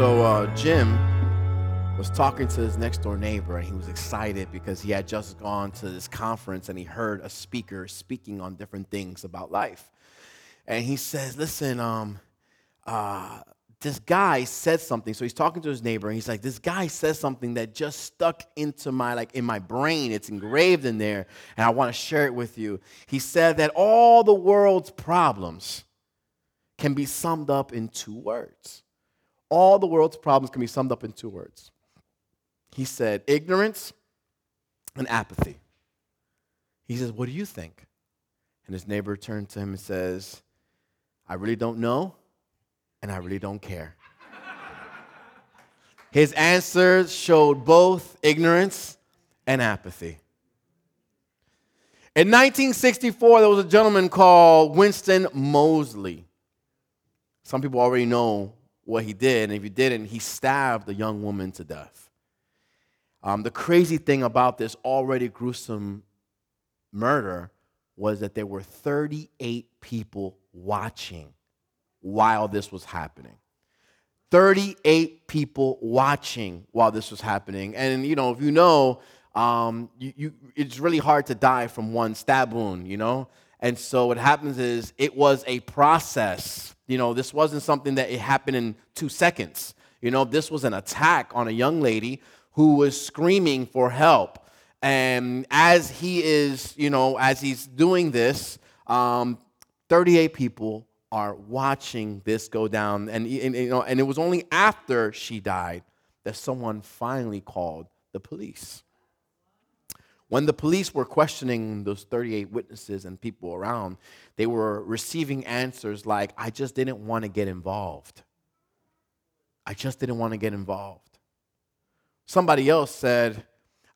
So uh, Jim was talking to his next door neighbor, and he was excited because he had just gone to this conference and he heard a speaker speaking on different things about life. And he says, "Listen, um, uh, this guy said something." So he's talking to his neighbor, and he's like, "This guy says something that just stuck into my like in my brain. It's engraved in there, and I want to share it with you." He said that all the world's problems can be summed up in two words. All the world's problems can be summed up in two words. He said, ignorance and apathy. He says, What do you think? And his neighbor turned to him and says, I really don't know, and I really don't care. his answers showed both ignorance and apathy. In 1964, there was a gentleman called Winston Moseley. Some people already know what he did, and if you didn't, he stabbed a young woman to death. Um, the crazy thing about this already gruesome murder was that there were 38 people watching while this was happening. 38 people watching while this was happening. And, you know, if you know, um, you, you, it's really hard to die from one stab wound, you know? And so what happens is it was a process you know, this wasn't something that it happened in two seconds. You know, this was an attack on a young lady who was screaming for help. And as he is, you know, as he's doing this, um, 38 people are watching this go down. And, and, you know, and it was only after she died that someone finally called the police. When the police were questioning those 38 witnesses and people around, they were receiving answers like, I just didn't want to get involved. I just didn't want to get involved. Somebody else said,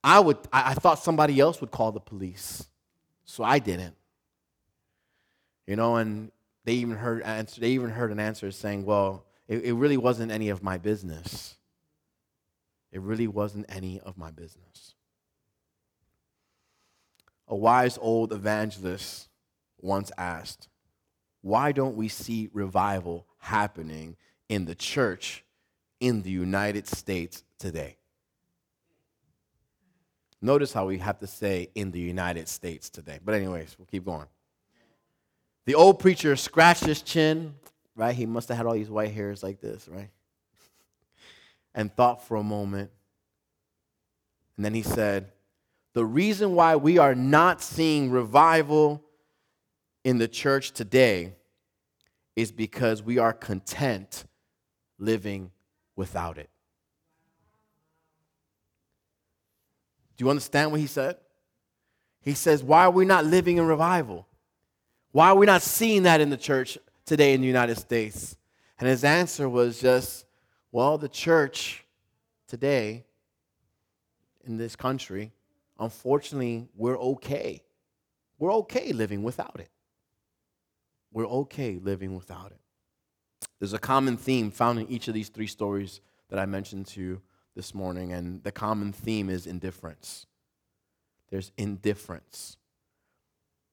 I, would, I, I thought somebody else would call the police, so I didn't. You know, and they even heard, answer, they even heard an answer saying, Well, it, it really wasn't any of my business. It really wasn't any of my business a wise old evangelist once asked, Why don't we see revival happening in the church in the United States today? Notice how we have to say in the United States today. But, anyways, we'll keep going. The old preacher scratched his chin, right? He must have had all these white hairs like this, right? And thought for a moment. And then he said, the reason why we are not seeing revival in the church today is because we are content living without it. Do you understand what he said? He says, Why are we not living in revival? Why are we not seeing that in the church today in the United States? And his answer was just, Well, the church today in this country unfortunately, we're okay. We're okay living without it. We're okay living without it. There's a common theme found in each of these three stories that I mentioned to you this morning, and the common theme is indifference. There's indifference.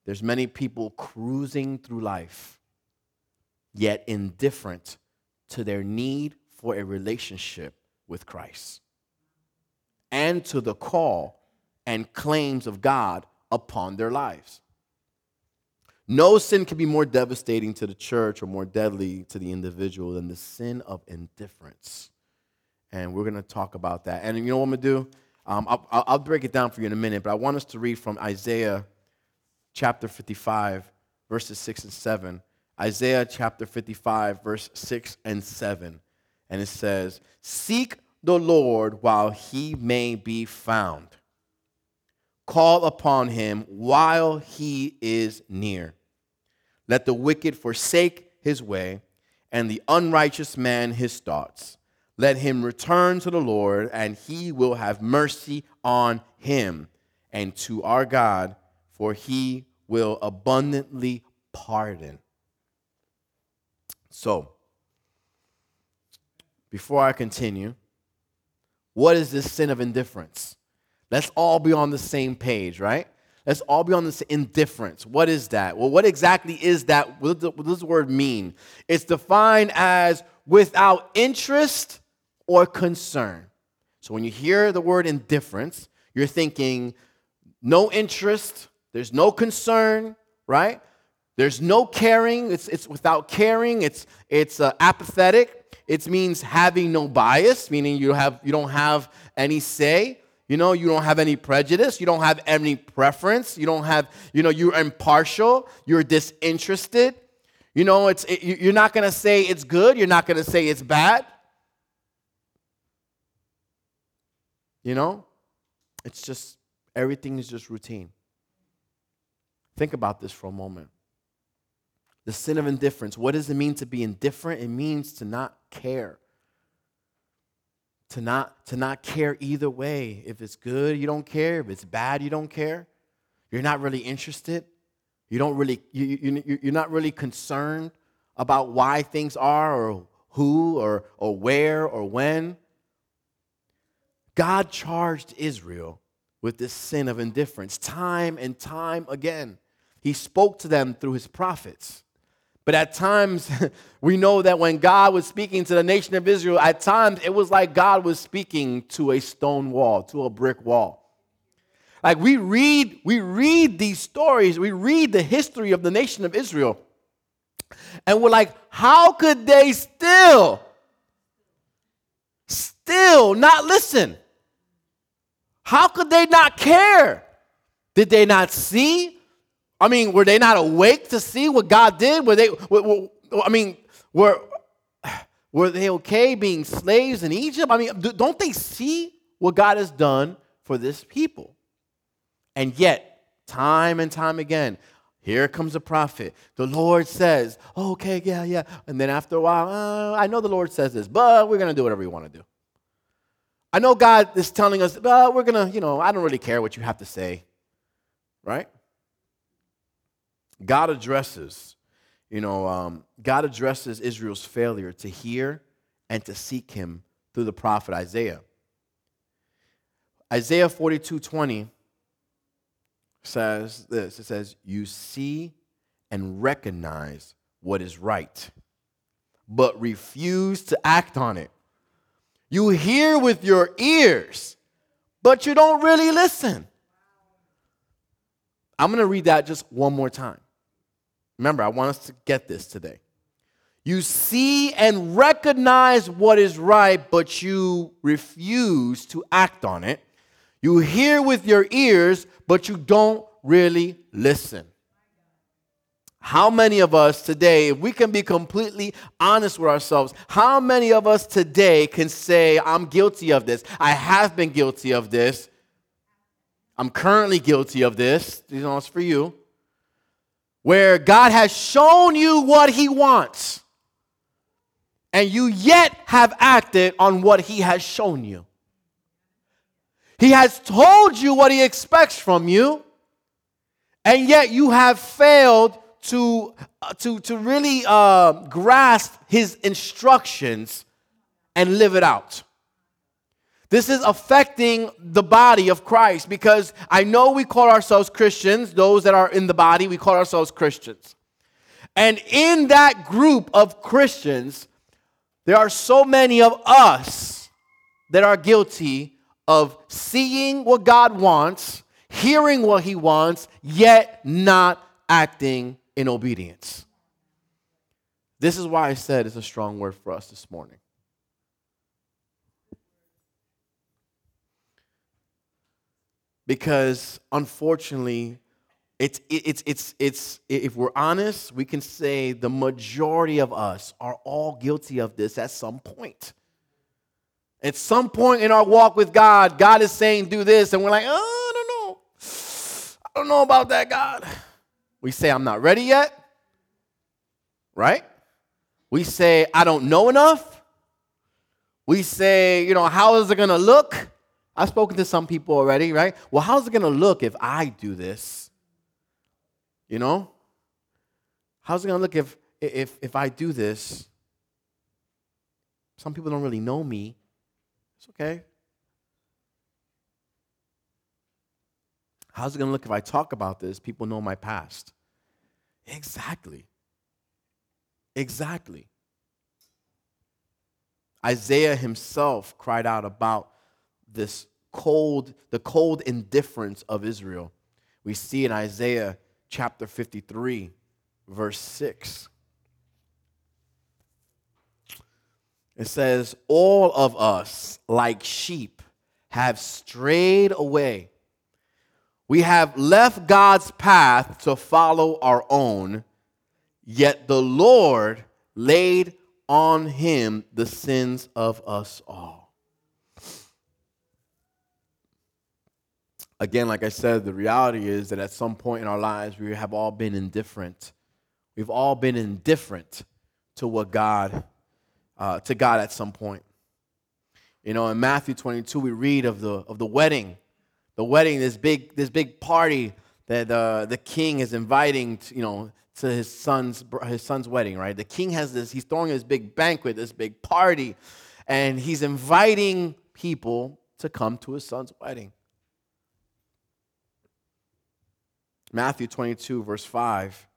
There's many people cruising through life, yet indifferent to their need for a relationship with Christ and to the call and claims of God upon their lives. No sin can be more devastating to the church or more deadly to the individual than the sin of indifference. And we're going to talk about that. And you know what I'm going to do? Um, I'll, I'll break it down for you in a minute, but I want us to read from Isaiah chapter 55, verses 6 and 7. Isaiah chapter 55, verse 6 and 7. And it says, Seek the Lord while he may be found Call upon him while he is near. Let the wicked forsake his way, and the unrighteous man his thoughts. Let him return to the Lord, and he will have mercy on him, and to our God, for he will abundantly pardon. So, before I continue, what is this sin of indifference? Let's all be on the same page, right? Let's all be on this indifference. What is that? Well, what exactly is that? What does the word mean? It's defined as without interest or concern. So when you hear the word indifference, you're thinking no interest, there's no concern, right? There's no caring. It's, it's without caring. It's, it's uh, apathetic. It means having no bias, meaning you, have, you don't have any say. You know, you don't have any prejudice. You don't have any preference. You don't have, you know, you're impartial. You're disinterested. You know, it's, it, you're not going to say it's good. You're not going to say it's bad. You know, it's just, everything is just routine. Think about this for a moment. The sin of indifference. What does it mean to be indifferent? It means to not care. To not, to not care either way. If it's good, you don't care. If it's bad, you don't care. You're not really interested. You don't really, you, you, you're not really concerned about why things are or who or, or where or when. God charged Israel with this sin of indifference time and time again. He spoke to them through his prophets. But at times, we know that when God was speaking to the nation of Israel, at times it was like God was speaking to a stone wall, to a brick wall. Like we read, we read these stories, we read the history of the nation of Israel, and we're like, how could they still, still not listen? How could they not care? Did they not see? I mean, were they not awake to see what God did? Were they, were, were, I mean, were, were they okay being slaves in Egypt? I mean, don't they see what God has done for this people? And yet, time and time again, here comes a prophet. The Lord says, oh, okay, yeah, yeah. And then after a while, uh, I know the Lord says this, but we're going to do whatever we want to do. I know God is telling us, but we're going to, you know, I don't really care what you have to say, right? God addresses, you know, um, God addresses Israel's failure to hear and to seek him through the prophet Isaiah. Isaiah 42 20 says this it says, You see and recognize what is right, but refuse to act on it. You hear with your ears, but you don't really listen. I'm going to read that just one more time. Remember, I want us to get this today. You see and recognize what is right, but you refuse to act on it. You hear with your ears, but you don't really listen. How many of us today, if we can be completely honest with ourselves, how many of us today can say, I'm guilty of this? I have been guilty of this. I'm currently guilty of this. These are for you where God has shown you what He wants, and you yet have acted on what He has shown you. He has told you what He expects from you, and yet you have failed to, uh, to, to really uh, grasp His instructions and live it out. This is affecting the body of Christ because I know we call ourselves Christians, those that are in the body, we call ourselves Christians. And in that group of Christians, there are so many of us that are guilty of seeing what God wants, hearing what He wants, yet not acting in obedience. This is why I said it's a strong word for us this morning. Because unfortunately, it's, it's, it's, it's, if we're honest, we can say the majority of us are all guilty of this at some point. At some point in our walk with God, God is saying, do this, and we're like, oh, I don't know. I don't know about that, God. We say, I'm not ready yet, right? We say, I don't know enough. We say, you know, how is it going to look? I've spoken to some people already, right? Well, how's it going to look if I do this? You know? How's it going to look if, if, if I do this? Some people don't really know me. It's okay. How's it going to look if I talk about this? People know my past. Exactly. Exactly. Isaiah himself cried out about this cold, the cold indifference of Israel. We see in Isaiah chapter 53, verse 6. It says, All of us, like sheep, have strayed away. We have left God's path to follow our own, yet the Lord laid on him the sins of us all. Again, like I said, the reality is that at some point in our lives, we have all been indifferent. We've all been indifferent to what God, uh, to God at some point. You know, in Matthew 22, we read of the, of the wedding. The wedding, this big, this big party that uh, the king is inviting, to, you know, to his son's, his son's wedding, right? The king has this, he's throwing this big banquet, this big party, and he's inviting people to come to his son's wedding. Matthew 22, verse 5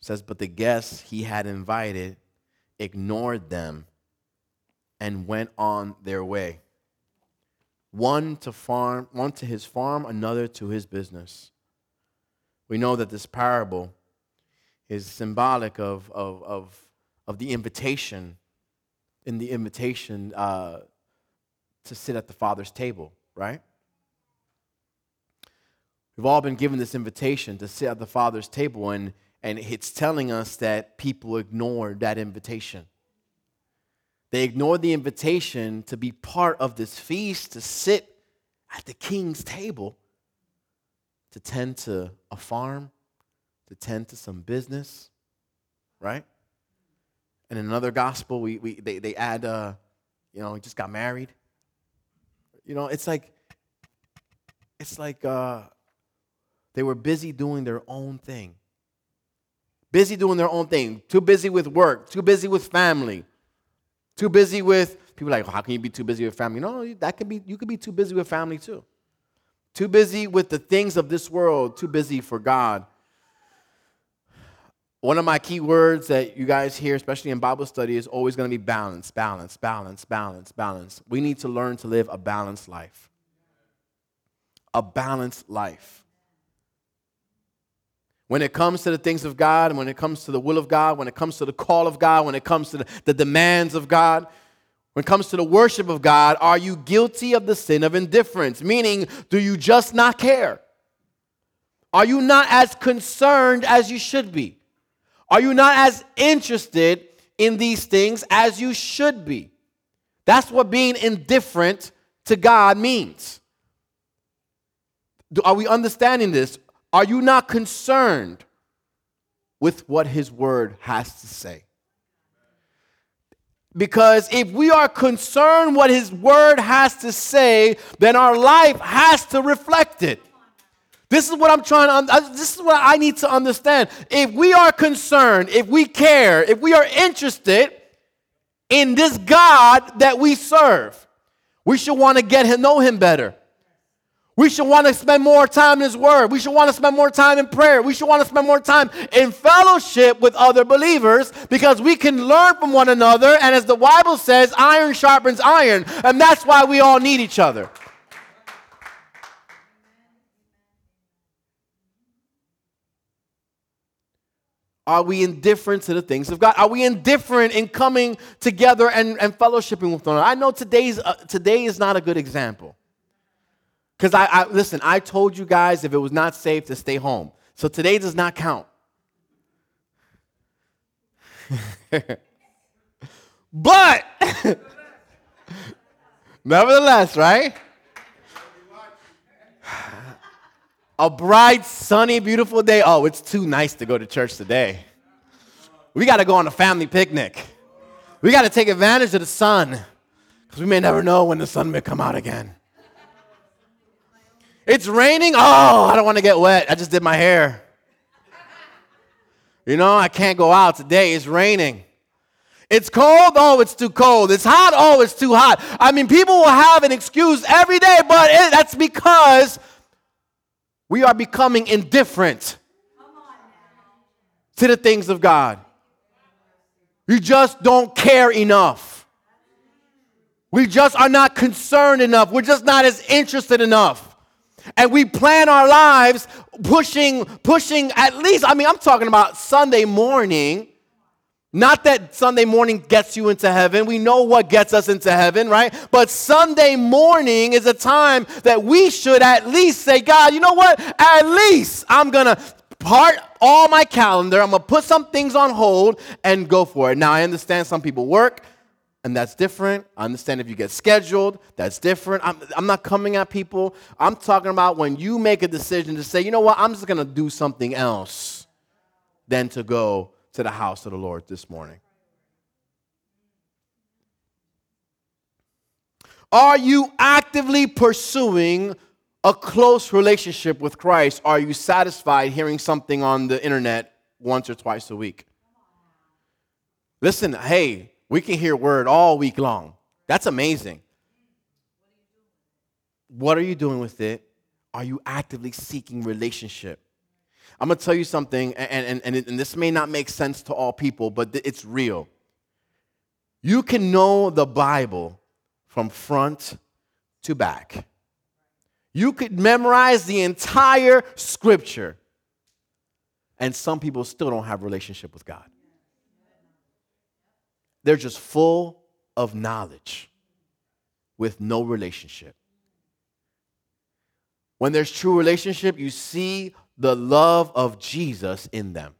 says, But the guests he had invited ignored them and went on their way. One to farm, one to his farm, another to his business. We know that this parable is symbolic of, of, of, of the invitation, in the invitation uh, to sit at the Father's table, right? We've all been given this invitation to sit at the Father's table, and, and it's telling us that people ignored that invitation. They ignored the invitation to be part of this feast, to sit at the king's table, to tend to a farm, to tend to some business, right? And in another gospel, we, we, they, they add, uh, you know, just got married. You know, it's like, it's like uh, they were busy doing their own thing. Busy doing their own thing. Too busy with work. Too busy with family. Too busy with people like, oh, how can you be too busy with family? No, that could be. You could be too busy with family too. Too busy with the things of this world. Too busy for God one of my key words that you guys hear, especially in Bible study, is always going to be balance, balance, balance, balance, balance. We need to learn to live a balanced life. A balanced life. When it comes to the things of God, when it comes to the will of God, when it comes to the call of God, when it comes to the, the demands of God, when it comes to the worship of God, are you guilty of the sin of indifference? Meaning, do you just not care? Are you not as concerned as you should be? Are you not as interested in these things as you should be? That's what being indifferent to God means. Are we understanding this? Are you not concerned with what His Word has to say? Because if we are concerned what His Word has to say, then our life has to reflect it. This is what I'm trying to, uh, this is what I need to understand. If we are concerned, if we care, if we are interested in this God that we serve, we should want to get him, know him better. We should want to spend more time in His Word. We should want to spend more time in prayer. We should want to spend more time in fellowship with other believers because we can learn from one another. And as the Bible says, iron sharpens iron. And that's why we all need each other. Are we indifferent to the things of God? Are we indifferent in coming together and, and fellowshipping with one another? I know today's, uh, today is not a good example. Because I, I, listen, I told you guys if it was not safe to stay home. So today does not count. but, nevertheless, right? A bright, sunny, beautiful day. Oh, it's too nice to go to church today. We got to go on a family picnic. We got to take advantage of the sun because we may never know when the sun may come out again. It's raining. Oh, I don't want to get wet. I just did my hair. You know, I can't go out today. It's raining. It's cold. Oh, it's too cold. It's hot. Oh, it's too hot. I mean, people will have an excuse every day, but it, that's because we are becoming indifferent to the things of God. You just don't care enough. We just are not concerned enough. We're just not as interested enough. And we plan our lives pushing, pushing at least, I mean, I'm talking about Sunday morning. Not that Sunday morning gets you into heaven. We know what gets us into heaven, right? But Sunday morning is a time that we should at least say, God, you know what? At least I'm going to part all my calendar. I'm going to put some things on hold and go for it. Now, I understand some people work and that's different. I understand if you get scheduled, that's different. I'm, I'm not coming at people. I'm talking about when you make a decision to say, you know what, I'm just going to do something else than to go to the house of the Lord this morning. Are you actively pursuing a close relationship with Christ? Are you satisfied hearing something on the internet once or twice a week? Listen, hey, we can hear word all week long. That's amazing. What are you doing with it? Are you actively seeking relationship? I'm gonna tell you something, and, and, and, and this may not make sense to all people, but it's real. You can know the Bible from front to back. You could memorize the entire scripture, and some people still don't have relationship with God. They're just full of knowledge with no relationship. When there's true relationship, you see the love of Jesus in them.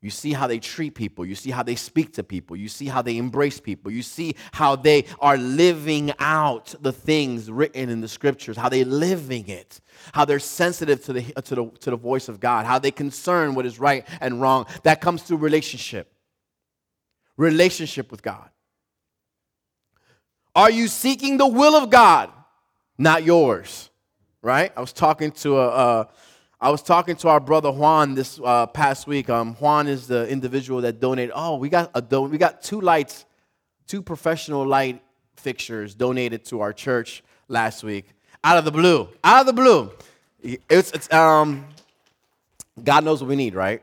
You see how they treat people. You see how they speak to people. You see how they embrace people. You see how they are living out the things written in the scriptures, how they're living it, how they're sensitive to the, to the, to the voice of God, how they concern what is right and wrong. That comes through relationship relationship with God? Are you seeking the will of God, not yours? Right? I was talking to a, I was talking to our brother Juan this uh, past week. Um, Juan is the individual that donated. Oh, we got a do- we got two lights, two professional light fixtures donated to our church last week. Out of the blue, out of the blue. It's, it's um, God knows what we need, right?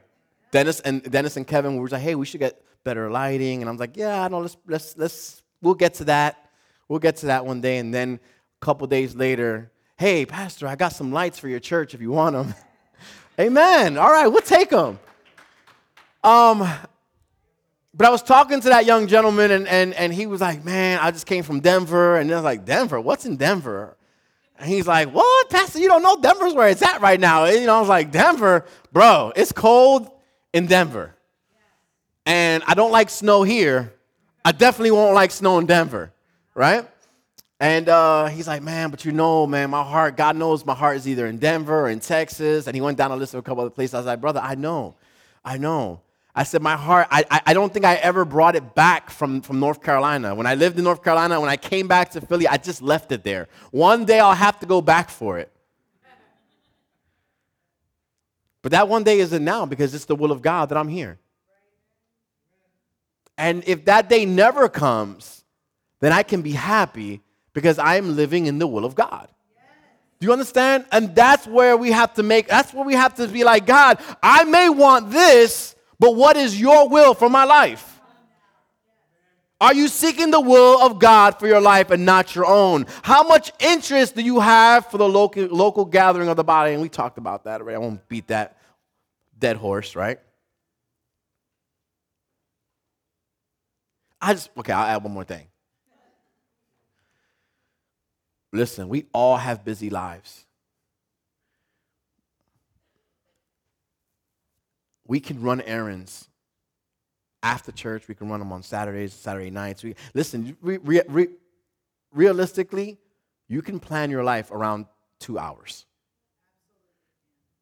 Dennis and Dennis and Kevin we were like, hey, we should get better lighting. And I'm like, yeah, I know, let's, let's, let's, we'll get to that. We'll get to that one day. And then a couple days later, hey, Pastor, I got some lights for your church if you want them. Amen. All right, we'll take them. Um, but I was talking to that young gentleman, and, and, and he was like, Man, I just came from Denver. And I was like, Denver? What's in Denver? And he's like, What? Pastor, you don't know Denver's where it's at right now. And, you know, I was like, Denver, bro, it's cold in Denver and I don't like snow here, I definitely won't like snow in Denver, right? And uh, he's like, man, but you know, man, my heart, God knows my heart is either in Denver or in Texas. And he went down a list of a couple other places. I was like, brother, I know, I know. I said, my heart, I, I don't think I ever brought it back from, from North Carolina. When I lived in North Carolina, when I came back to Philly, I just left it there. One day I'll have to go back for it. But that one day isn't now because it's the will of God that I'm here. And if that day never comes, then I can be happy because I'm living in the will of God. Do you understand? And that's where we have to make, that's where we have to be like, God, I may want this, but what is your will for my life? Are you seeking the will of God for your life and not your own? How much interest do you have for the local, local gathering of the body? And we talked about that already. I won't beat that dead horse, right? I just, okay, I'll add one more thing. Listen, we all have busy lives. We can run errands after church. We can run them on Saturdays, Saturday nights. We, listen, re, re, re, realistically, you can plan your life around two hours.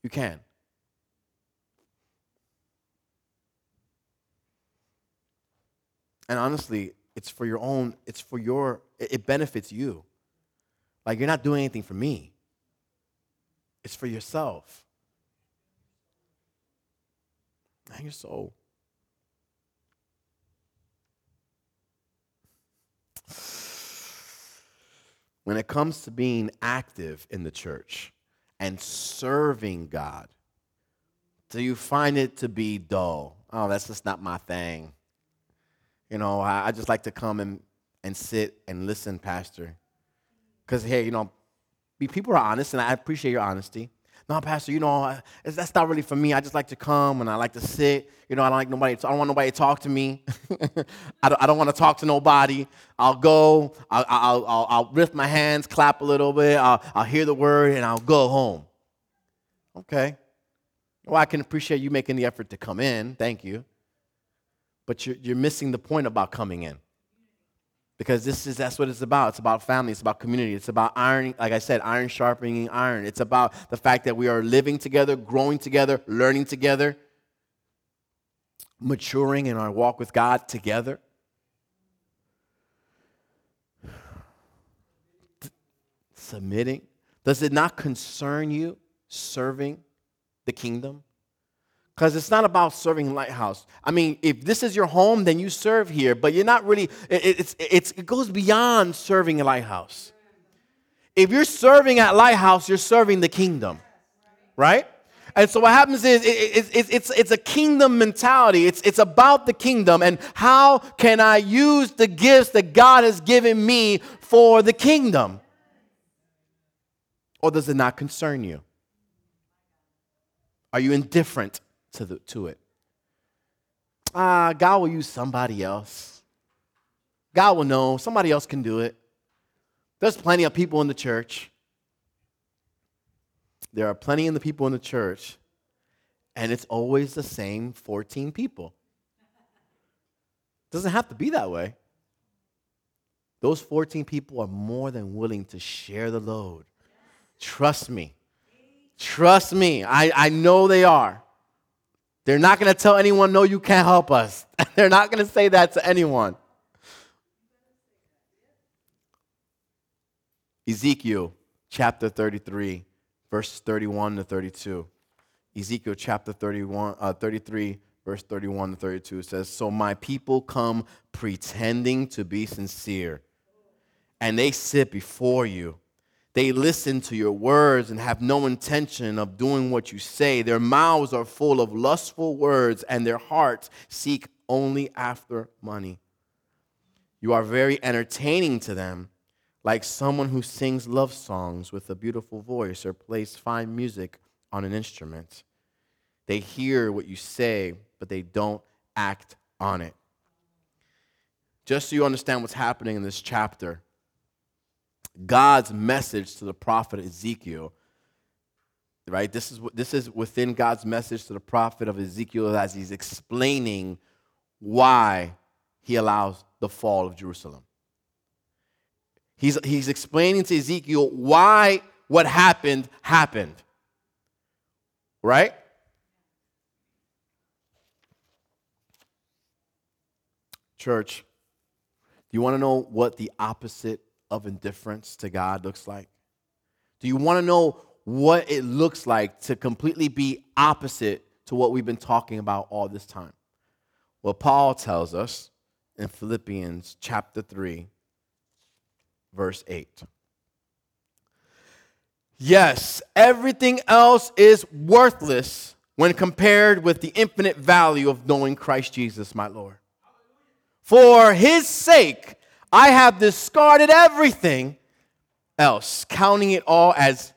You can. And honestly, it's for your own, it's for your, it benefits you. Like you're not doing anything for me, it's for yourself and your soul. When it comes to being active in the church and serving God, do you find it to be dull? Oh, that's just not my thing. You know, I, I just like to come and and sit and listen, Pastor. Because, hey, you know, people are honest, and I appreciate your honesty. No, Pastor, you know, that's not really for me. I just like to come and I like to sit. You know, I don't like nobody. I don't want nobody to talk to me. I, don't, I don't want to talk to nobody. I'll go. I'll, I'll, I'll, I'll lift my hands, clap a little bit. I'll, I'll hear the word, and I'll go home. Okay. Well, I can appreciate you making the effort to come in. Thank you. But you're, you're missing the point about coming in. Because this is that's what it's about. It's about family. It's about community. It's about iron like i said iron sharpening iron. It's about the fact that we are living together growing together learning together maturing in our walk with god together. Submitting. Does it not concern you serving the kingdom because it's not about serving Lighthouse. I mean, if this is your home, then you serve here, but you're not really, it, it's, it's, it goes beyond serving a Lighthouse. If you're serving at Lighthouse, you're serving the kingdom, right? And so what happens is it, it, it's, it's a kingdom mentality. It's, it's about the kingdom and how can I use the gifts that God has given me for the kingdom? Or does it not concern you? Are you indifferent to, the, to it. Ah, God will use somebody else. God will know. Somebody else can do it. There's plenty of people in the church. There are plenty of the people in the church, and it's always the same 14 people. Doesn't have to be that way. Those 14 people are more than willing to share the load. Trust me. Trust me. I, I know they are. They're not going to tell anyone, no, you can't help us. They're not going to say that to anyone. Ezekiel chapter 33, verse 31 to 32. Ezekiel chapter 31, uh, 33, verse 31 to 32 says, So my people come pretending to be sincere, and they sit before you they listen to your words and have no intention of doing what you say. Their mouths are full of lustful words, and their hearts seek only after money. You are very entertaining to them, like someone who sings love songs with a beautiful voice or plays fine music on an instrument. They hear what you say, but they don't act on it. Just so you understand what's happening in this chapter, God's message to the prophet Ezekiel. Right? This is, this is within God's message to the prophet of Ezekiel as he's explaining why he allows the fall of Jerusalem. He's, he's explaining to Ezekiel why what happened happened. Right? Church, do you want to know what the opposite of indifference to God looks like? Do you want to know what it looks like to completely be opposite to what we've been talking about all this time? Well, Paul tells us in Philippians chapter 3, verse 8. Yes, everything else is worthless when compared with the infinite value of knowing Christ Jesus, my Lord. For his sake, I have discarded everything else, counting it all as,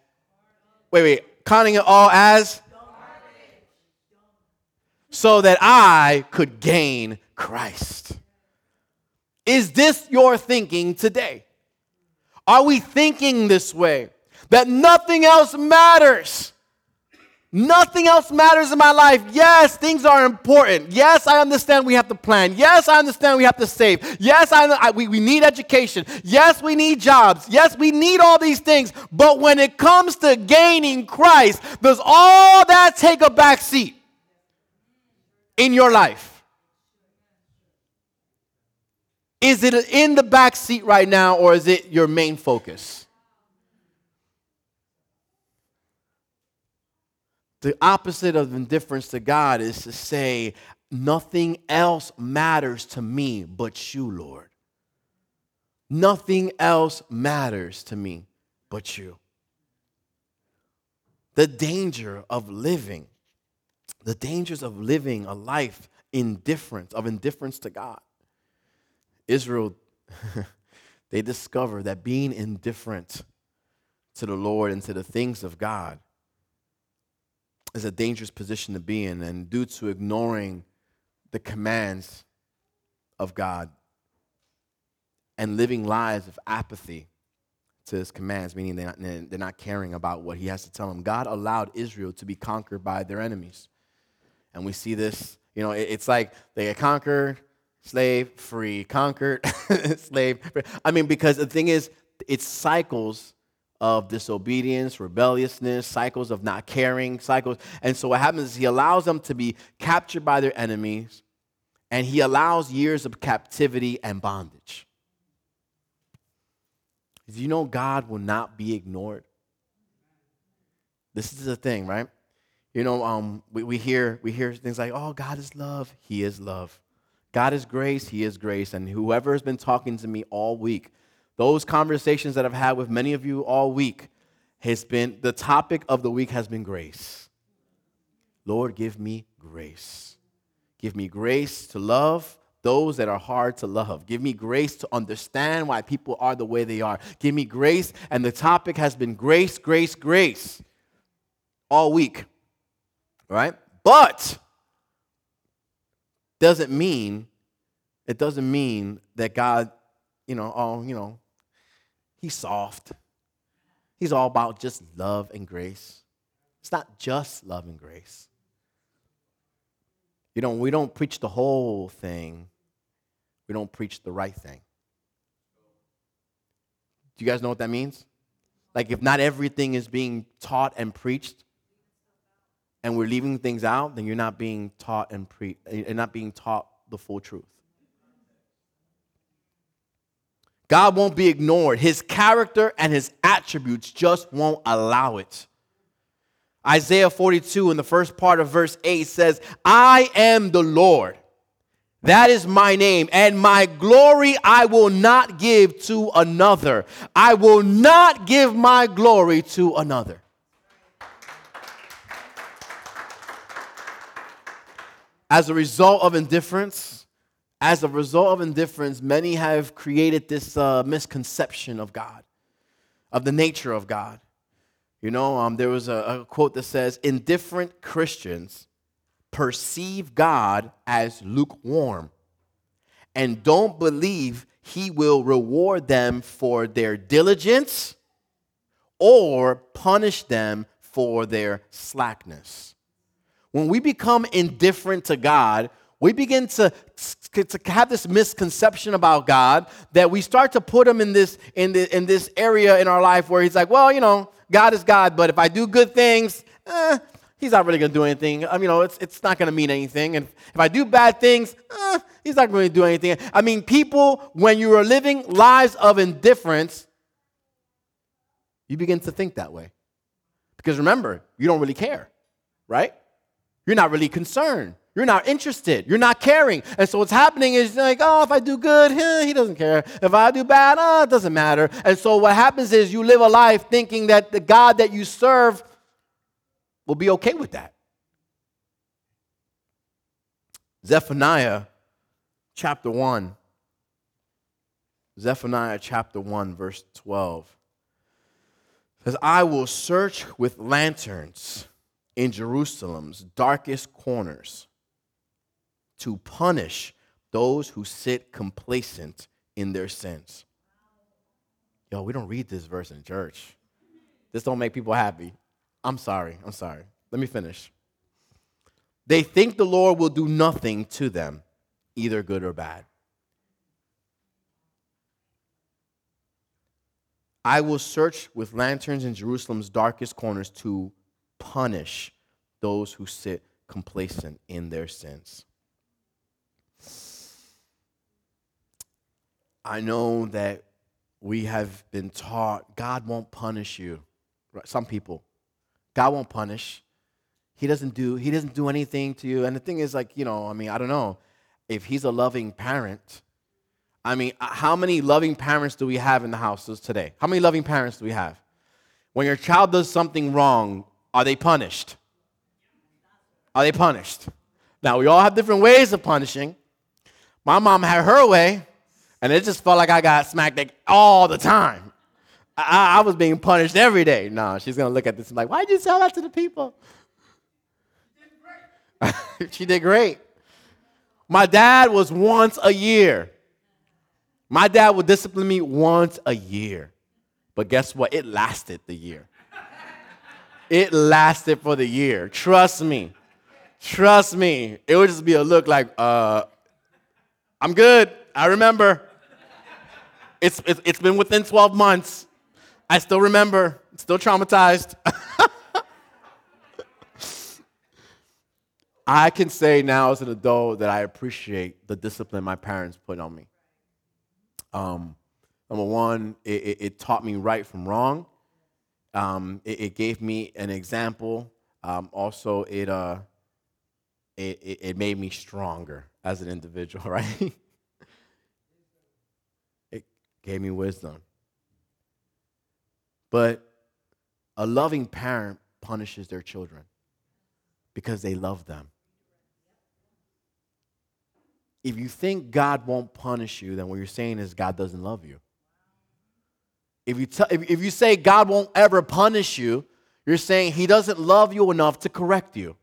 wait, wait, counting it all as, so that I could gain Christ. Is this your thinking today? Are we thinking this way? That nothing else matters Nothing else matters in my life. Yes, things are important. Yes, I understand we have to plan. Yes, I understand we have to save. Yes, I, I, we, we need education. Yes, we need jobs. Yes, we need all these things. But when it comes to gaining Christ, does all that take a back seat in your life? Is it in the back seat right now or is it your main focus? The opposite of indifference to God is to say, Nothing else matters to me but you, Lord. Nothing else matters to me but you. The danger of living, the dangers of living a life indifference, of indifference to God. Israel they discover that being indifferent to the Lord and to the things of God is a dangerous position to be in. And due to ignoring the commands of God and living lives of apathy to his commands, meaning they're not, they're not caring about what he has to tell them, God allowed Israel to be conquered by their enemies. And we see this, you know, it's like they get conquered, slave, free, conquered, slave. Free. I mean, because the thing is, it cycles of disobedience, rebelliousness, cycles of not caring, cycles. And so what happens is he allows them to be captured by their enemies, and he allows years of captivity and bondage. Do you know God will not be ignored? This is the thing, right? You know, um, we, we, hear, we hear things like, oh, God is love. He is love. God is grace. He is grace. And whoever has been talking to me all week, those conversations that I've had with many of you all week, has been the topic of the week has been grace. Lord, give me grace. Give me grace to love those that are hard to love. Give me grace to understand why people are the way they are. Give me grace. And the topic has been grace, grace, grace all week right? But doesn't mean it doesn't mean that God, you know, oh, you know, he's soft. He's all about just love and grace. It's not just love and grace. You know, we don't preach the whole thing. We don't preach the right thing. Do you guys know what that means? Like if not everything is being taught and preached, and we're leaving things out, then you're not being taught and pre and not being taught the full truth. God won't be ignored. His character and his attributes just won't allow it. Isaiah 42 in the first part of verse 8 says, I am the Lord. That is my name, and my glory I will not give to another. I will not give my glory to another. As a result of indifference, as a result of indifference, many have created this uh, misconception of God, of the nature of God. You know, um, there was a, a quote that says, Indifferent Christians perceive God as lukewarm and don't believe he will reward them for their diligence or punish them for their slackness. When we become indifferent to God, we begin to, to have this misconception about God that we start to put him in this, in, the, in this area in our life where he's like, well, you know, God is God, but if I do good things, eh, he's not really going to do anything. I mean, you know, it's, it's not going to mean anything. And if I do bad things, eh, he's not going to do anything. I mean, people, when you are living lives of indifference, you begin to think that way. Because remember, you don't really care, right? You're not really concerned. You're not interested. You're not caring. And so what's happening is like, oh, if I do good, eh, he doesn't care. If I do bad, oh, it doesn't matter. And so what happens is you live a life thinking that the God that you serve will be okay with that. Zephaniah chapter 1. Zephaniah chapter 1, verse 12 says, I will search with lanterns in Jerusalem's darkest corners to punish those who sit complacent in their sins. Yo, we don't read this verse in church. This don't make people happy. I'm sorry. I'm sorry. Let me finish. They think the Lord will do nothing to them, either good or bad. I will search with lanterns in Jerusalem's darkest corners to punish those who sit complacent in their sins. I know that we have been taught God won't punish you. Some people, God won't punish. He doesn't do he doesn't do anything to you. And the thing is like, you know, I mean, I don't know. If he's a loving parent, I mean, uh, how many loving parents do we have in the houses today? How many loving parents do we have? When your child does something wrong, are they punished? Are they punished? Now, we all have different ways of punishing. My mom had her way. And it just felt like I got smacked like all the time. I, I was being punished every day. No, she's gonna look at this and be like, why'd you tell that to the people? she did great. My dad was once a year. My dad would discipline me once a year. But guess what? It lasted the year. It lasted for the year. Trust me. Trust me. It would just be a look like, uh, I'm good. I remember. It's, it's, it's been within 12 months. I still remember. Still traumatized. I can say now as an adult that I appreciate the discipline my parents put on me. Um, number one, it, it, it, taught me right from wrong. Um, it, it, gave me an example. Um, also, it, uh, it, it made me stronger as an individual, right? Gave me wisdom. But a loving parent punishes their children because they love them. If you think God won't punish you, then what you're saying is God doesn't love you. If you, t- if you say God won't ever punish you, you're saying He doesn't love you enough to correct you.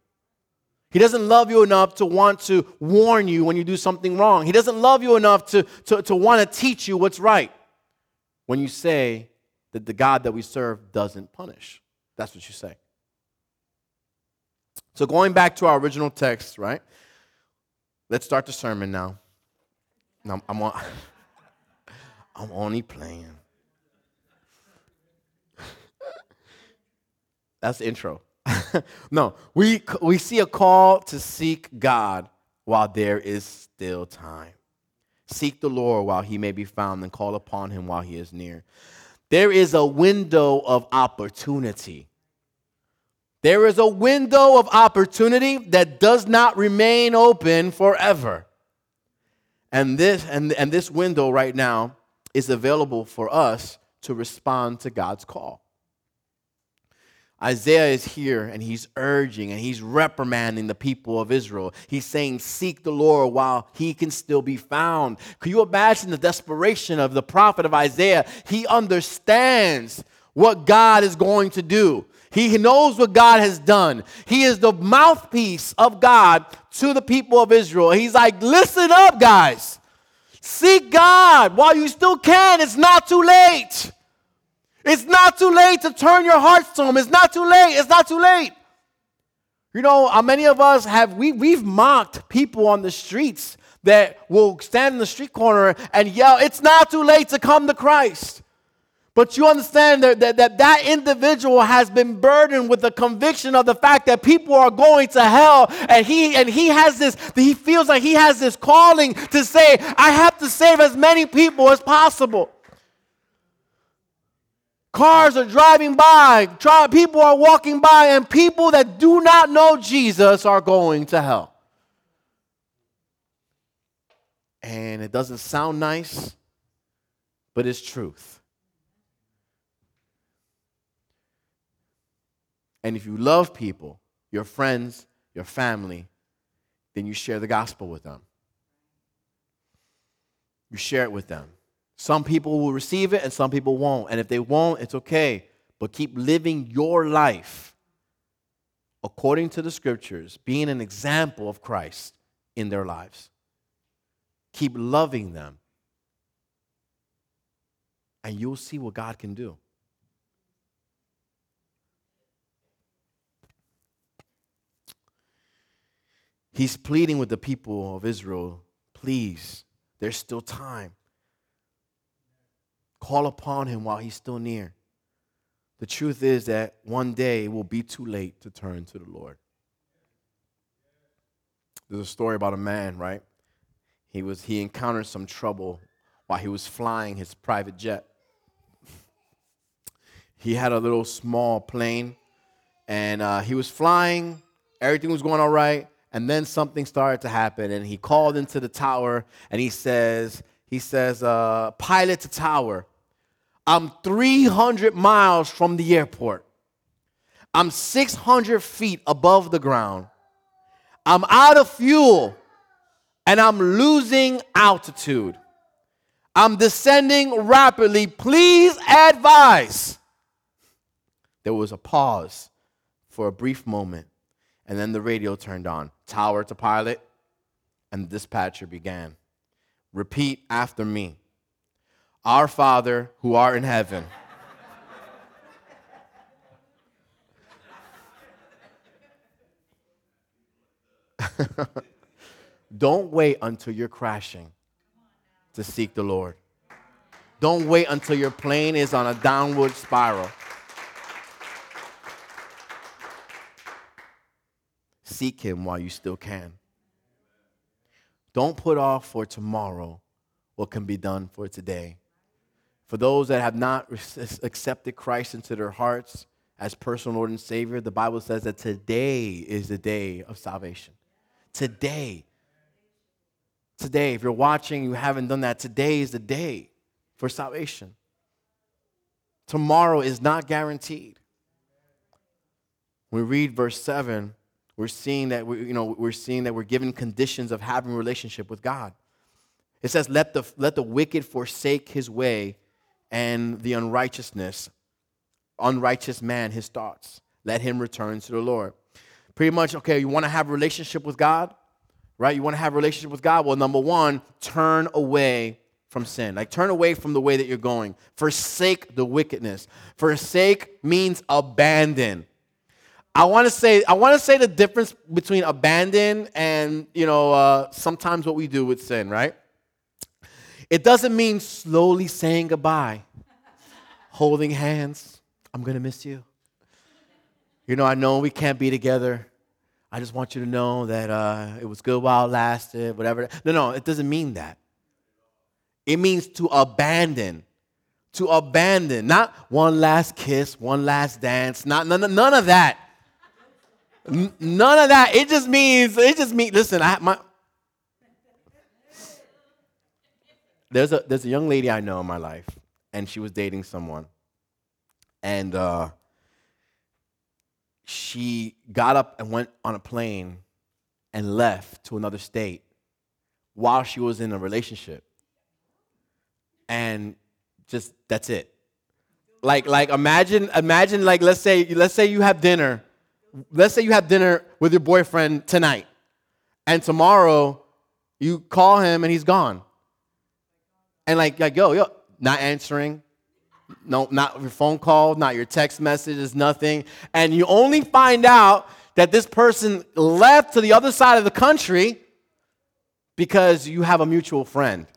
He doesn't love you enough to want to warn you when you do something wrong. He doesn't love you enough to, to, to want to teach you what's right. When you say that the God that we serve doesn't punish, that's what you say. So, going back to our original text, right? Let's start the sermon now. now I'm, on, I'm only playing. That's the intro. no, we, we see a call to seek God while there is still time. Seek the Lord while he may be found and call upon him while he is near. There is a window of opportunity there is a window of opportunity that does not remain open forever. And this, and, and this window right now is available for us to respond to God's call. Isaiah is here and he's urging and he's reprimanding the people of Israel. He's saying, Seek the Lord while he can still be found. Can you imagine the desperation of the prophet of Isaiah? He understands what God is going to do. He knows what God has done. He is the mouthpiece of God to the people of Israel. He's like, listen up, guys. Seek God while you still can. It's not too late. It's not too late to turn your hearts to Him. It's not too late. It's not too late. You know, uh, many of us have, we, we've mocked people on the streets that will stand in the street corner and yell, It's not too late to come to Christ. But you understand that, that, that that individual has been burdened with the conviction of the fact that people are going to hell. And he, and he has this, he feels like he has this calling to say, I have to save as many people as possible. Cars are driving by, people are walking by, and people that do not know Jesus are going to hell. And it doesn't sound nice, but it's truth. And if you love people, your friends, your family, then you share the gospel with them. You share it with them. Some people will receive it and some people won't. And if they won't, it's okay. But keep living your life according to the scriptures, being an example of Christ in their lives. Keep loving them. And you'll see what God can do. He's pleading with the people of Israel please, there's still time. Call upon him while he's still near. The truth is that one day it will be too late to turn to the Lord. There's a story about a man, right? He was he encountered some trouble while he was flying his private jet. He had a little small plane, and uh, he was flying. Everything was going all right and then something started to happen and he called into the tower and he says he says uh, pilot to tower i'm 300 miles from the airport i'm 600 feet above the ground i'm out of fuel and i'm losing altitude I'm descending rapidly. Please advise. There was a pause for a brief moment, and then the radio turned on. Tower to pilot, and the dispatcher began. Repeat after me Our Father who art in heaven. Don't wait until you're crashing to seek the Lord. Don't wait until your plane is on a downward spiral. Seek Him while you still can. Don't put off for tomorrow what can be done for today. For those that have not accepted Christ into their hearts as personal Lord and Savior, the Bible says that today is the day of salvation. Today. Today, if you're watching, you haven't done that, today is the day for salvation. Tomorrow is not guaranteed. We read verse 7, we're seeing that we, you know, we're seeing that we're given conditions of having a relationship with God. It says, let the, let the wicked forsake his way and the unrighteousness, unrighteous man his thoughts. Let him return to the Lord. Pretty much, okay, you want to have a relationship with God, right? You want to have a relationship with God? Well, number one, turn away from sin. Like turn away from the way that you're going. Forsake the wickedness. Forsake means abandon. I want to say I want to say the difference between abandon and you know uh, sometimes what we do with sin, right? It doesn't mean slowly saying goodbye, holding hands. I'm gonna miss you. You know, I know we can't be together. I just want you to know that uh, it was good while it lasted, whatever. No, no, it doesn't mean that. It means to abandon. To abandon. Not one last kiss, one last dance, not none, none of that none of that. It just means, it just means, listen, I my there's a there's a young lady I know in my life, and she was dating someone. And uh, she got up and went on a plane and left to another state while she was in a relationship. And just that's it. Like like imagine imagine like let's say let's say you have dinner let's say you have dinner with your boyfriend tonight, and tomorrow you call him and he's gone. And like, like, yo, yo, not answering. No, not your phone call, not your text messages, nothing. And you only find out that this person left to the other side of the country because you have a mutual friend.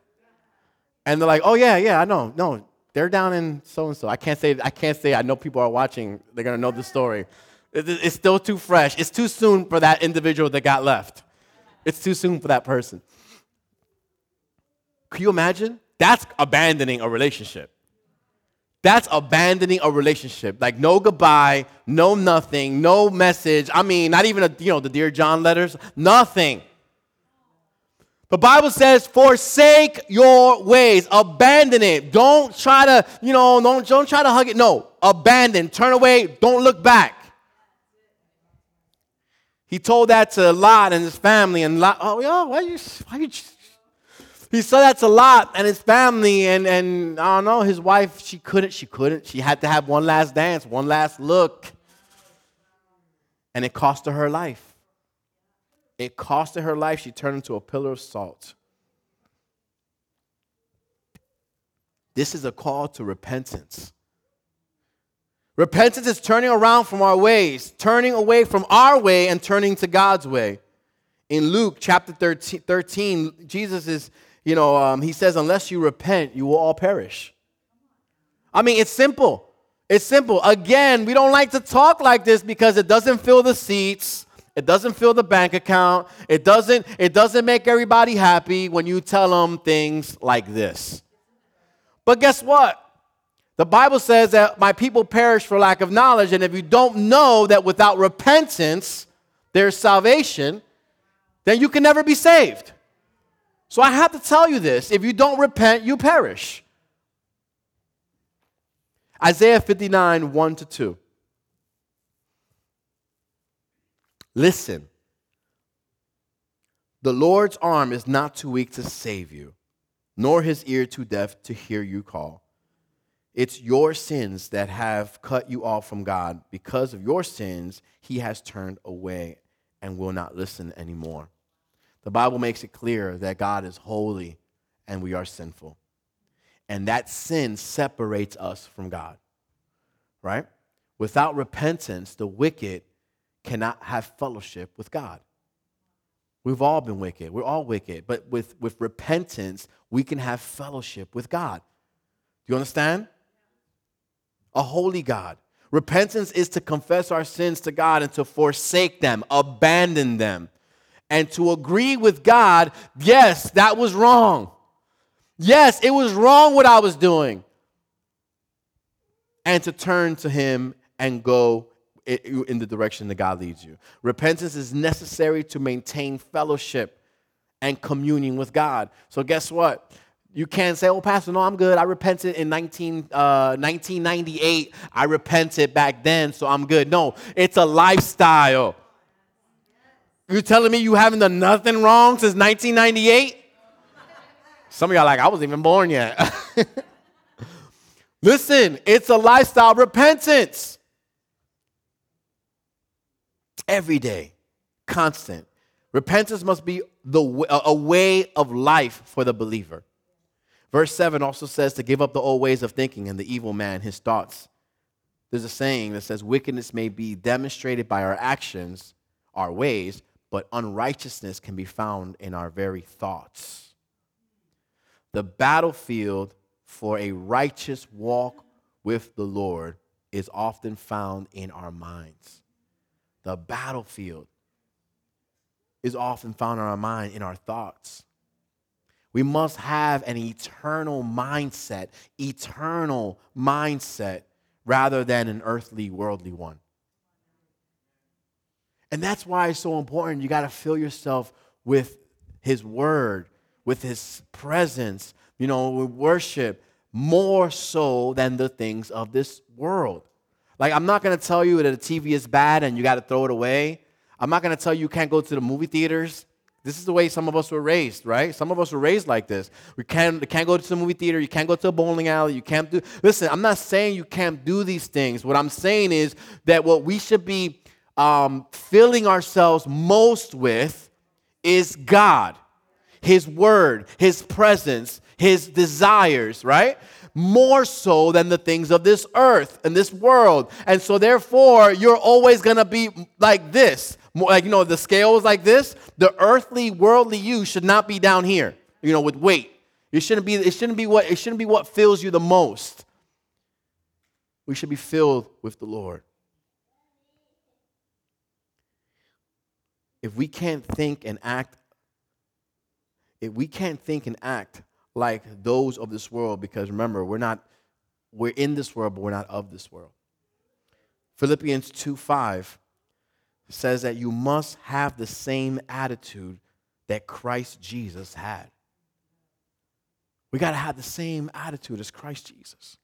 And they're like, oh yeah, yeah, I know. No, they're down in so and so. I can't say I can't say I know people are watching, they're gonna know the story. It's still too fresh. It's too soon for that individual that got left. It's too soon for that person. Can you imagine? That's abandoning a relationship. That's abandoning a relationship. Like no goodbye, no nothing, no message. I mean, not even a, you know the dear John letters. Nothing. The Bible says, forsake your ways, abandon it. Don't try to, you know, don't, don't try to hug it. No, abandon, turn away, don't look back. He told that to Lot and his family, and Lot, oh, yo, why you, why you, he said that to Lot and his family, and, and I don't know, his wife, she couldn't, she couldn't. She had to have one last dance, one last look. And it cost her her life. It cost her her life. She turned into a pillar of salt. This is a call to repentance. Repentance is turning around from our ways, turning away from our way and turning to God's way. In Luke chapter 13, 13 Jesus is, you know, um, he says, unless you repent, you will all perish. I mean, it's simple. It's simple. Again, we don't like to talk like this because it doesn't fill the seats. It doesn't fill the bank account. It doesn't, it doesn't make everybody happy when you tell them things like this. But guess what? The Bible says that my people perish for lack of knowledge. And if you don't know that without repentance there's salvation, then you can never be saved. So I have to tell you this if you don't repent, you perish. Isaiah 59, 1 to 2. Listen, the Lord's arm is not too weak to save you nor his ear too deaf to hear you call. It's your sins that have cut you off from God. Because of your sins, he has turned away and will not listen anymore. The Bible makes it clear that God is holy and we are sinful. And that sin separates us from God, right? Without repentance, the wicked cannot have fellowship with God. We've all been wicked. We're all wicked. But with, with repentance, we can have fellowship with God. Do you understand? A holy God. Repentance is to confess our sins to God and to forsake them, abandon them, and to agree with God yes, that was wrong. Yes, it was wrong what I was doing. And to turn to Him and go in the direction that God leads you. Repentance is necessary to maintain fellowship and communion with God. So, guess what? You can't say, oh, Pastor, no, I'm good. I repented in 19, uh, 1998. I repented back then, so I'm good. No, it's a lifestyle. You're telling me you haven't done nothing wrong since 1998? Some of y'all like, I wasn't even born yet. Listen, it's a lifestyle repentance every day, constant. Repentance must be the, a way of life for the believer. Verse 7 also says to give up the old ways of thinking and the evil man, his thoughts. There's a saying that says, Wickedness may be demonstrated by our actions, our ways, but unrighteousness can be found in our very thoughts. The battlefield for a righteous walk with the Lord is often found in our minds the battlefield is often found in our mind, in our thoughts. We must have an eternal mindset, eternal mindset, rather than an earthly, worldly one. And that's why it's so important. You got to fill yourself with His Word, with His presence, you know, with worship, more so than the things of this world. Like, I'm not going to tell you that the TV is bad and you got to throw it away. I'm not going to tell you you can't go to the movie theaters. This is the way some of us were raised, right? Some of us were raised like this. We can't, can't go to the movie theater. You can't go to a bowling alley. You can't do. Listen, I'm not saying you can't do these things. What I'm saying is that what we should be um, filling ourselves most with is God, His Word, His presence, His desires, right? more so than the things of this earth and this world. And so, therefore, you're always going to be like this. Like, you know, the scale is like this. The earthly, worldly you should not be down here, you know, with weight. It shouldn't be, it shouldn't be what it shouldn't be what fills you the most. We should be filled with the Lord. If we can't think and act, if we can't think and act like those of this world because remember, we're not we're in this world, but we're not of this world. Philippians 2 5 says that you must have the same attitude that Christ Jesus had. We got to have the same attitude as Christ Jesus.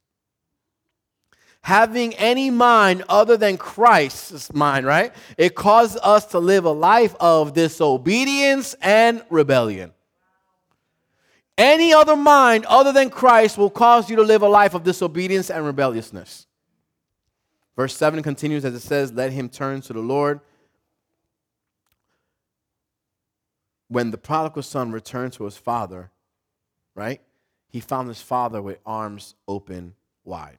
Having any mind other than Christ's mind, right? It causes us to live a life of disobedience and rebellion. Any other mind other than Christ will cause you to live a life of disobedience and rebelliousness. Verse 7 continues as it says, Let him turn to the Lord. When the prodigal son returned to his father, right, he found his father with arms open wide.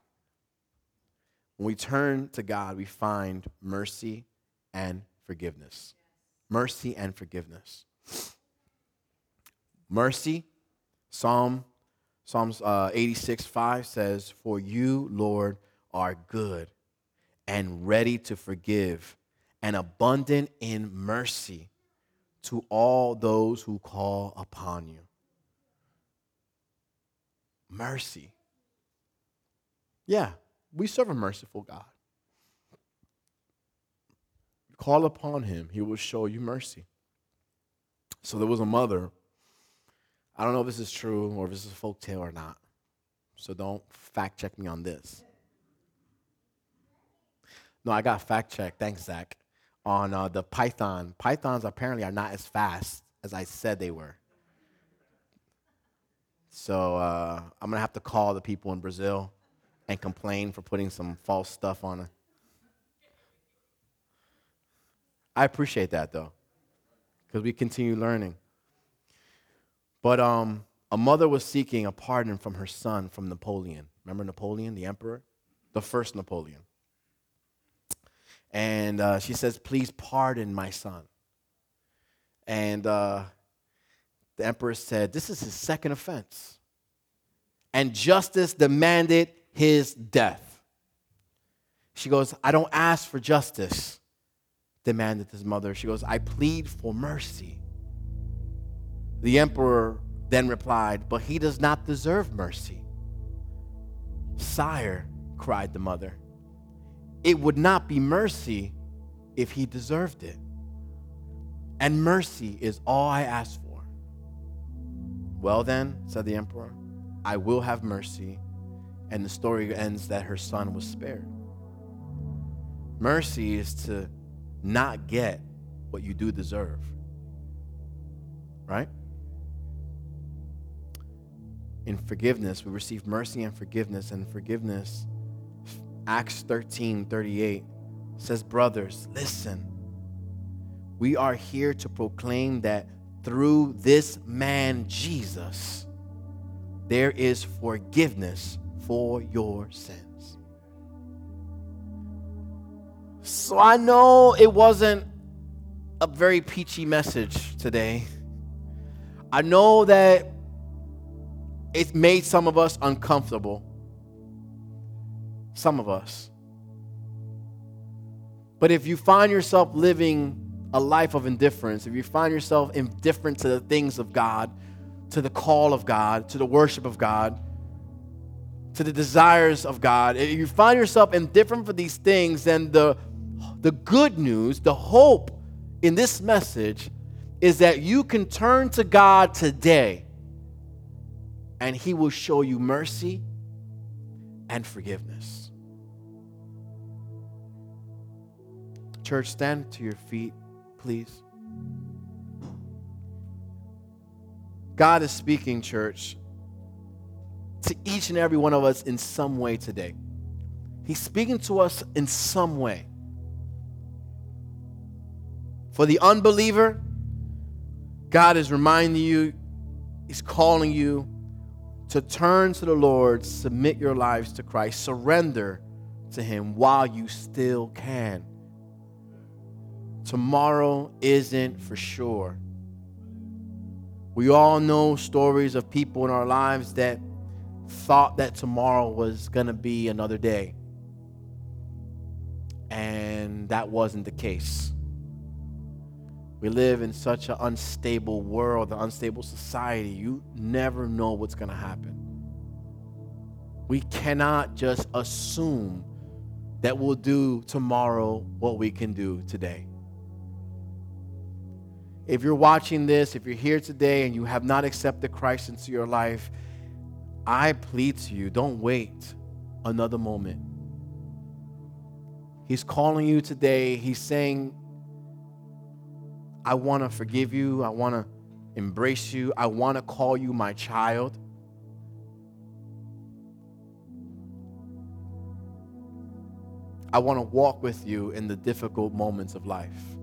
When we turn to God, we find mercy and forgiveness. Mercy and forgiveness. Mercy Psalm Psalms uh, 86 5 says, For you, Lord, are good and ready to forgive and abundant in mercy to all those who call upon you. Mercy. Yeah, we serve a merciful God. Call upon him, he will show you mercy. So there was a mother I don't know if this is true or if this is a folk tale or not. So don't fact check me on this. No, I got fact checked. Thanks, Zach. On uh, the python. Pythons apparently are not as fast as I said they were. So uh, I'm gonna have to call the people in Brazil and complain for putting some false stuff on it. I appreciate that though, because we continue learning. But um, a mother was seeking a pardon from her son from Napoleon. Remember Napoleon, the emperor? The first Napoleon. And uh, she says, Please pardon my son. And uh, the emperor said, This is his second offense. And justice demanded his death. She goes, I don't ask for justice, demanded his mother. She goes, I plead for mercy. The emperor then replied, But he does not deserve mercy. Sire, cried the mother, it would not be mercy if he deserved it. And mercy is all I ask for. Well, then, said the emperor, I will have mercy. And the story ends that her son was spared. Mercy is to not get what you do deserve. Right? In forgiveness, we receive mercy and forgiveness, and forgiveness Acts 13 38 says, Brothers, listen. We are here to proclaim that through this man, Jesus, there is forgiveness for your sins. So I know it wasn't a very peachy message today. I know that it made some of us uncomfortable. Some of us. But if you find yourself living a life of indifference, if you find yourself indifferent to the things of God, to the call of God, to the worship of God, to the desires of God, if you find yourself indifferent for these things, then the, the good news, the hope in this message is that you can turn to God today and He will show you mercy and forgiveness. Church, stand to your feet, please. God is speaking, church, to each and every one of us in some way today. He's speaking to us in some way. For the unbeliever, God is reminding you, He's calling you to turn to the Lord, submit your lives to Christ, surrender to Him while you still can. Tomorrow isn't for sure. We all know stories of people in our lives that thought that tomorrow was going to be another day. And that wasn't the case. We live in such an unstable world, an unstable society. You never know what's going to happen. We cannot just assume that we'll do tomorrow what we can do today. If you're watching this, if you're here today and you have not accepted Christ into your life, I plead to you don't wait another moment. He's calling you today. He's saying, I want to forgive you. I want to embrace you. I want to call you my child. I want to walk with you in the difficult moments of life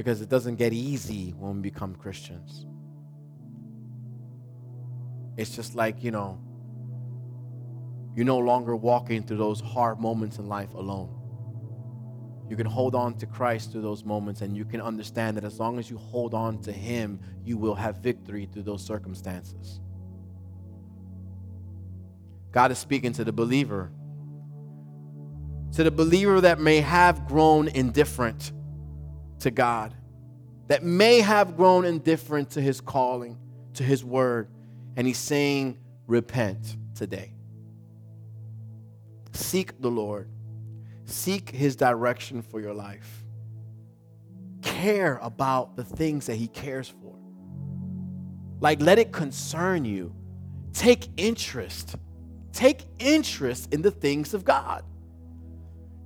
because it doesn't get easy when we become Christians. It's just like, you know, you're no longer walking through those hard moments in life alone. You can hold on to Christ through those moments, and you can understand that as long as you hold on to Him, you will have victory through those circumstances. God is speaking to the believer, to the believer that may have grown indifferent to God, that may have grown indifferent to his calling, to his word. And he's saying, Repent today. Seek the Lord, seek his direction for your life. Care about the things that he cares for. Like, let it concern you. Take interest. Take interest in the things of God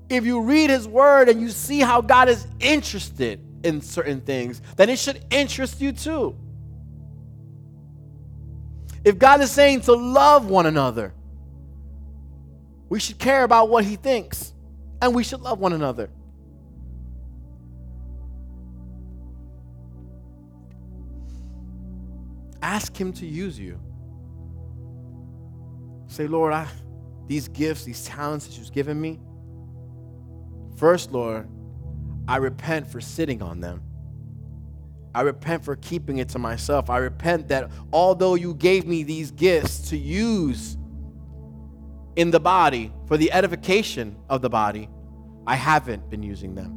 if you read his word and you see how God is interested in certain things, then it should interest you too. if God is saying to love one another, we should care about what He thinks and we should love one another. Ask Him to use you. Say, Lord, I, these gifts, these talents that you've given me, first, Lord, I repent for sitting on them. I repent for keeping it to myself. I repent that although you gave me these gifts to use in the body for the edification of the body, I haven't been using them.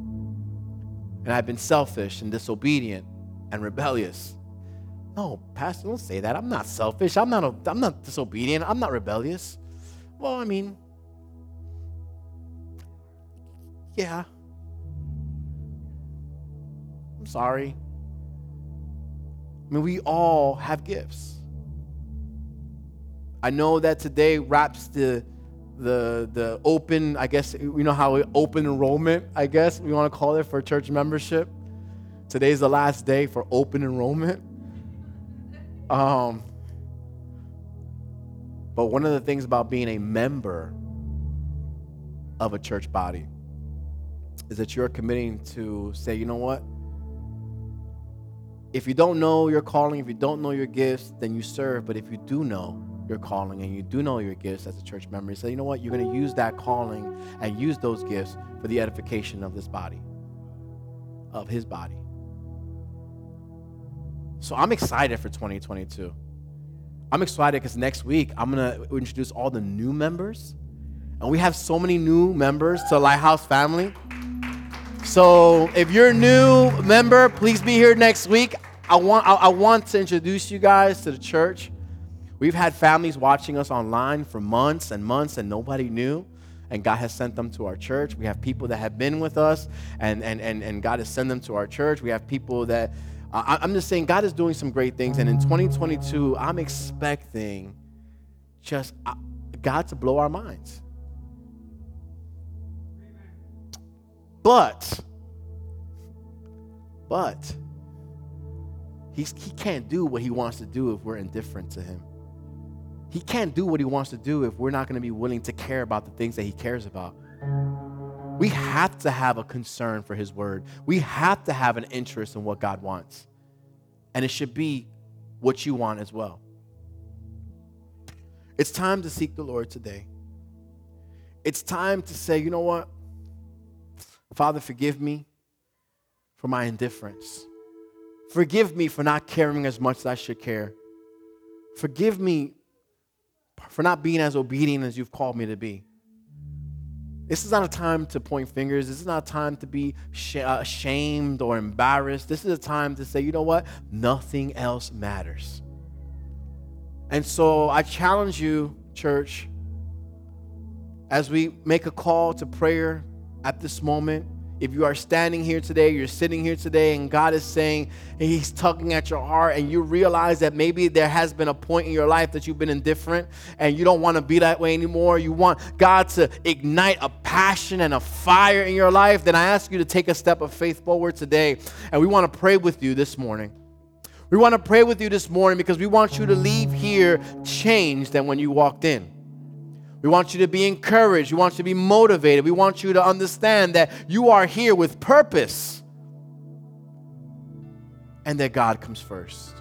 And I've been selfish and disobedient and rebellious. No, Pastor, don't say that. I'm not selfish. I'm not, I'm not disobedient. I'm not rebellious. Well, I mean, yeah. I'm sorry. I mean, we all have gifts. I know that today wraps the the the open, I guess you know how open enrollment, I guess we want to call it for church membership. Today's the last day for open enrollment. Um, but one of the things about being a member of a church body is that you're committing to say, you know what? If you don't know your calling, if you don't know your gifts, then you serve. But if you do know your calling and you do know your gifts as a church member, you say, you know what? You're going to use that calling and use those gifts for the edification of this body, of his body. So I'm excited for 2022. I'm excited because next week I'm going to introduce all the new members. And we have so many new members to Lighthouse family. So if you're a new member, please be here next week. I want, I, I want to introduce you guys to the church. We've had families watching us online for months and months, and nobody knew. And God has sent them to our church. We have people that have been with us, and, and, and, and God has sent them to our church. We have people that, uh, I'm just saying, God is doing some great things. And in 2022, I'm expecting just uh, God to blow our minds. But, but, he's, he can't do what he wants to do if we're indifferent to him. He can't do what he wants to do if we're not going to be willing to care about the things that he cares about. We have to have a concern for his word. We have to have an interest in what God wants. And it should be what you want as well. It's time to seek the Lord today. It's time to say, you know what? Father, forgive me for my indifference. Forgive me for not caring as much as I should care. Forgive me for not being as obedient as you've called me to be. This is not a time to point fingers. This is not a time to be uh, ashamed or embarrassed. This is a time to say, you know what? Nothing else matters. And so I challenge you, church, as we make a call to prayer at this moment. If you are standing here today, you're sitting here today, and God is saying, He's tugging at your heart, and you realize that maybe there has been a point in your life that you've been indifferent and you don't want to be that way anymore. You want God to ignite a passion and a fire in your life, then I ask you to take a step of faith forward today. And we want to pray with you this morning. We want to pray with you this morning because we want you to leave here changed than when you walked in. We want you to be encouraged. We want you to be motivated. We want you to understand that you are here with purpose and that God comes first.